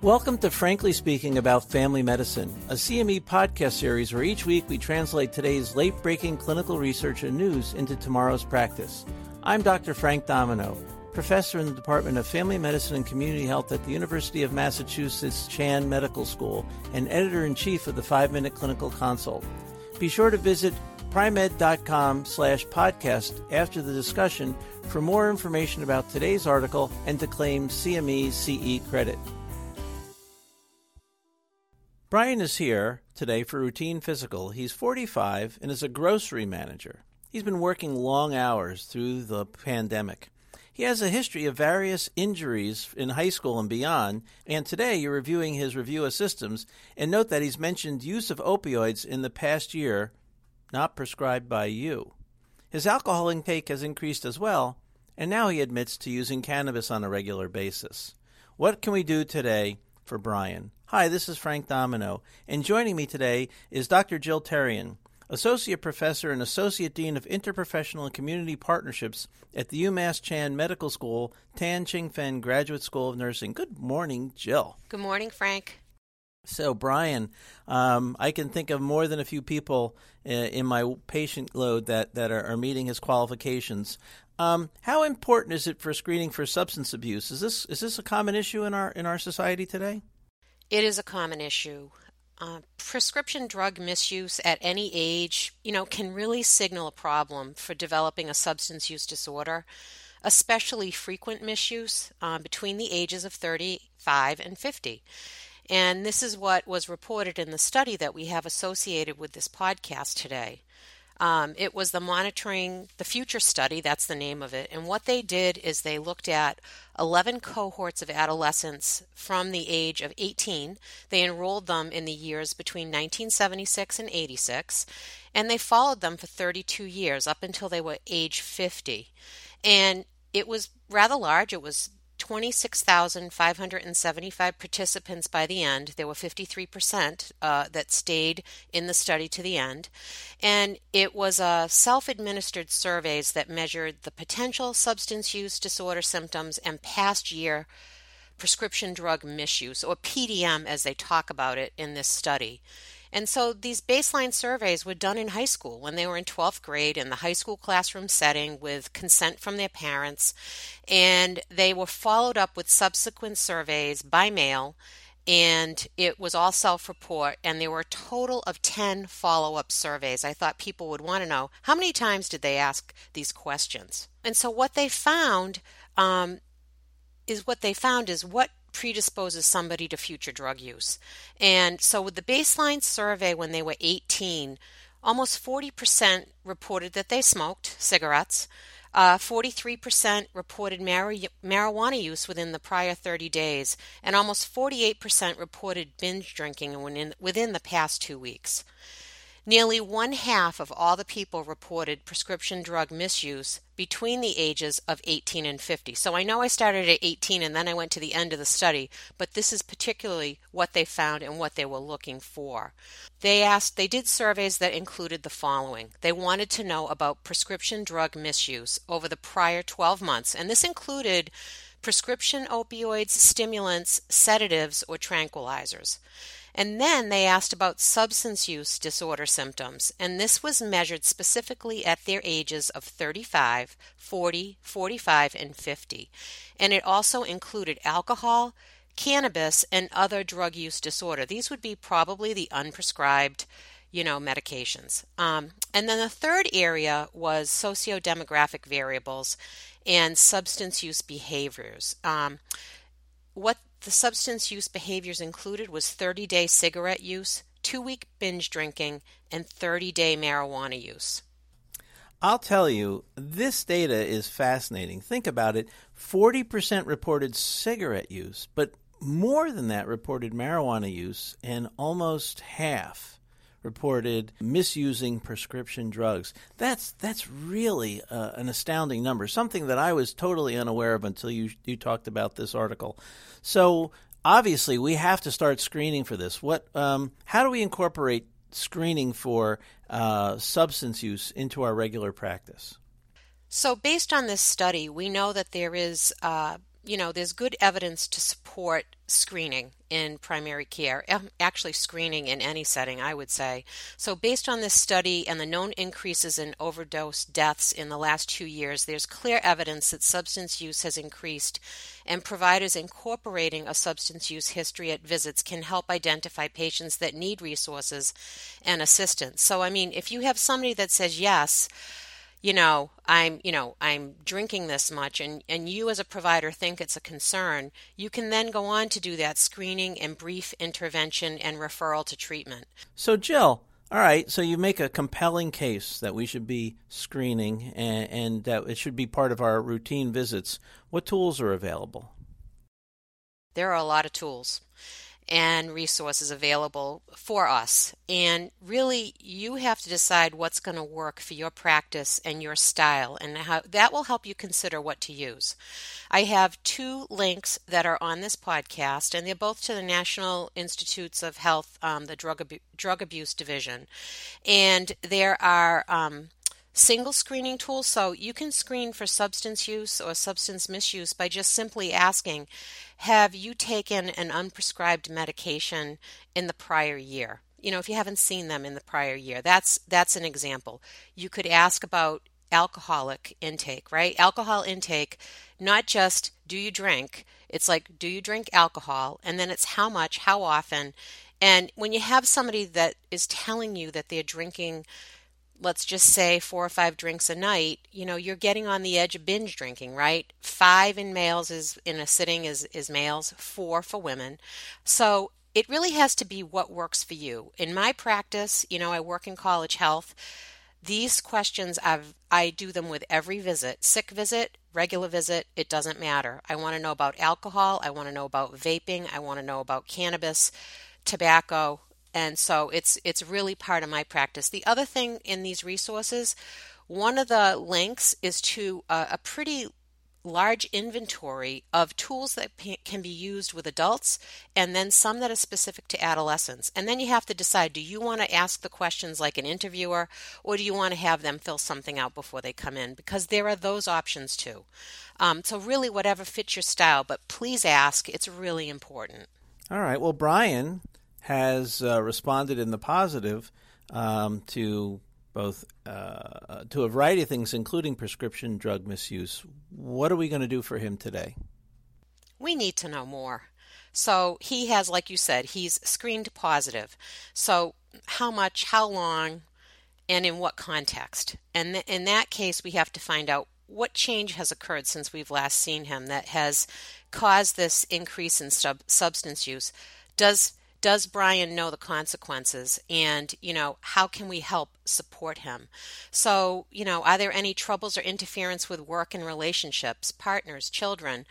Welcome to Frankly Speaking About Family Medicine, a CME podcast series where each week we translate today's late breaking clinical research and news into tomorrow's practice. I'm Dr. Frank Domino, professor in the Department of Family Medicine and Community Health at the University of Massachusetts Chan Medical School and editor in chief of the Five Minute Clinical Consult. Be sure to visit pri-med.com slash podcast after the discussion for more information about today's article and to claim CME CE credit. Brian is here today for routine physical. He's 45 and is a grocery manager. He's been working long hours through the pandemic. He has a history of various injuries in high school and beyond, and today you're reviewing his review of systems and note that he's mentioned use of opioids in the past year, not prescribed by you. His alcohol intake has increased as well, and now he admits to using cannabis on a regular basis. What can we do today for Brian? Hi, this is Frank Domino, and joining me today is Dr. Jill Terrien, Associate Professor and Associate Dean of Interprofessional and Community Partnerships at the UMass Chan Medical School, Tan Chingfen Graduate School of Nursing. Good morning, Jill. Good morning, Frank. So, Brian, um, I can think of more than a few people uh, in my patient load that, that are, are meeting his qualifications. Um, how important is it for screening for substance abuse? Is this is this a common issue in our in our society today? It is a common issue. Uh, prescription drug misuse at any age, you know, can really signal a problem for developing a substance use disorder, especially frequent misuse uh, between the ages of 35 and 50. And this is what was reported in the study that we have associated with this podcast today. Um, it was the Monitoring the Future study, that's the name of it. And what they did is they looked at 11 cohorts of adolescents from the age of 18. They enrolled them in the years between 1976 and 86, and they followed them for 32 years up until they were age 50. And it was rather large. It was 26,575 participants by the end. There were 53% uh, that stayed in the study to the end. And it was a self administered surveys that measured the potential substance use disorder symptoms and past year prescription drug misuse, or PDM as they talk about it in this study. And so these baseline surveys were done in high school when they were in 12th grade in the high school classroom setting with consent from their parents. And they were followed up with subsequent surveys by mail. And it was all self report, and there were a total of 10 follow up surveys. I thought people would want to know how many times did they ask these questions? And so, what they found um, is what they found is what predisposes somebody to future drug use. And so, with the baseline survey when they were 18, almost 40% reported that they smoked cigarettes. Uh, 43% reported mar- marijuana use within the prior 30 days, and almost 48% reported binge drinking within, within the past two weeks. Nearly one half of all the people reported prescription drug misuse between the ages of 18 and 50. So I know I started at 18 and then I went to the end of the study, but this is particularly what they found and what they were looking for. They asked, they did surveys that included the following. They wanted to know about prescription drug misuse over the prior 12 months, and this included prescription opioids, stimulants, sedatives, or tranquilizers. And then they asked about substance use disorder symptoms, and this was measured specifically at their ages of 35, 40, 45, and 50. And it also included alcohol, cannabis, and other drug use disorder. These would be probably the unprescribed you know, medications. Um, and then the third area was socio-demographic variables and substance use behaviors. Um, what the substance use behaviors included was 30 day cigarette use, two week binge drinking, and 30 day marijuana use. I'll tell you, this data is fascinating. Think about it 40% reported cigarette use, but more than that reported marijuana use, and almost half reported misusing prescription drugs. That's that's really uh, an astounding number. Something that I was totally unaware of until you you talked about this article. So obviously, we have to start screening for this. What? Um, how do we incorporate screening for uh, substance use into our regular practice? So, based on this study, we know that there is uh, you know, there's good evidence to support screening in primary care, um, actually, screening in any setting, I would say. So, based on this study and the known increases in overdose deaths in the last two years, there's clear evidence that substance use has increased, and providers incorporating a substance use history at visits can help identify patients that need resources and assistance. So, I mean, if you have somebody that says yes, you know i'm you know i'm drinking this much and and you as a provider think it's a concern you can then go on to do that screening and brief intervention and referral to treatment. So jill all right so you make a compelling case that we should be screening and, and that it should be part of our routine visits. What tools are available? There are a lot of tools and resources available for us. And really, you have to decide what's going to work for your practice and your style, and how that will help you consider what to use. I have two links that are on this podcast, and they're both to the National Institutes of Health, um, the Drug, Drug Abuse Division. And there are um, single screening tool. So you can screen for substance use or substance misuse by just simply asking, Have you taken an unprescribed medication in the prior year? You know, if you haven't seen them in the prior year, that's that's an example. You could ask about alcoholic intake, right? Alcohol intake, not just do you drink, it's like do you drink alcohol and then it's how much, how often. And when you have somebody that is telling you that they're drinking let's just say four or five drinks a night, you know, you're getting on the edge of binge drinking, right? Five in males is in a sitting is is males, four for women. So it really has to be what works for you. In my practice, you know, I work in college health. These questions I've I do them with every visit, sick visit, regular visit, it doesn't matter. I want to know about alcohol, I want to know about vaping, I want to know about cannabis, tobacco, and so it's it's really part of my practice. The other thing in these resources, one of the links is to a, a pretty large inventory of tools that can be used with adults and then some that are specific to adolescents. And then you have to decide do you want to ask the questions like an interviewer or do you want to have them fill something out before they come in? Because there are those options too. Um, so, really, whatever fits your style, but please ask, it's really important. All right. Well, Brian, has uh, responded in the positive um, to both uh, to a variety of things, including prescription drug misuse. What are we going to do for him today? We need to know more. So he has, like you said, he's screened positive. So how much, how long, and in what context? And th- in that case, we have to find out what change has occurred since we've last seen him that has caused this increase in sub- substance use. Does does Brian know the consequences? And, you know, how can we help support him? So, you know, are there any troubles or interference with work and relationships, partners, children?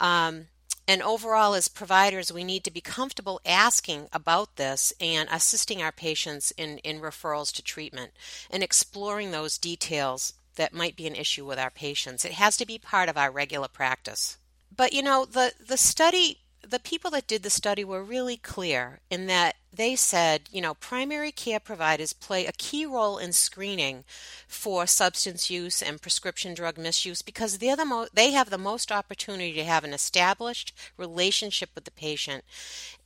Um, and overall, as providers, we need to be comfortable asking about this and assisting our patients in, in referrals to treatment and exploring those details that might be an issue with our patients. It has to be part of our regular practice. But you know, the, the study the people that did the study were really clear in that they said, you know, primary care providers play a key role in screening for substance use and prescription drug misuse because they're the mo- they have the most opportunity to have an established relationship with the patient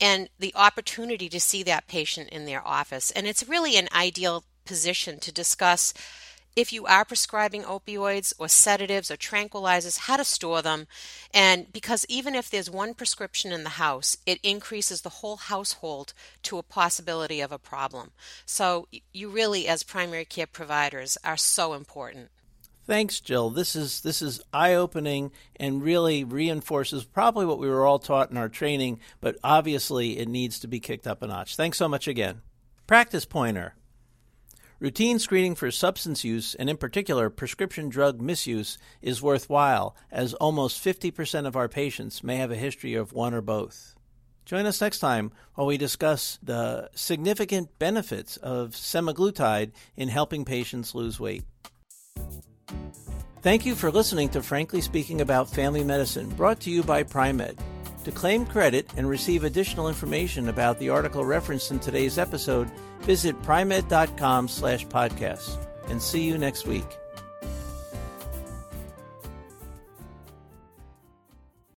and the opportunity to see that patient in their office. And it's really an ideal position to discuss if you are prescribing opioids or sedatives or tranquilizers, how to store them. And because even if there's one prescription in the house, it increases the whole household to a possibility of a problem. So you really, as primary care providers, are so important. Thanks, Jill. This is this is eye-opening and really reinforces probably what we were all taught in our training, but obviously it needs to be kicked up a notch. Thanks so much again. Practice pointer. Routine screening for substance use, and in particular prescription drug misuse, is worthwhile, as almost 50% of our patients may have a history of one or both. Join us next time while we discuss the significant benefits of semaglutide in helping patients lose weight. Thank you for listening to Frankly Speaking About Family Medicine, brought to you by Pri-Med. To claim credit and receive additional information about the article referenced in today's episode, visit pri-med.com slash podcasts. And see you next week.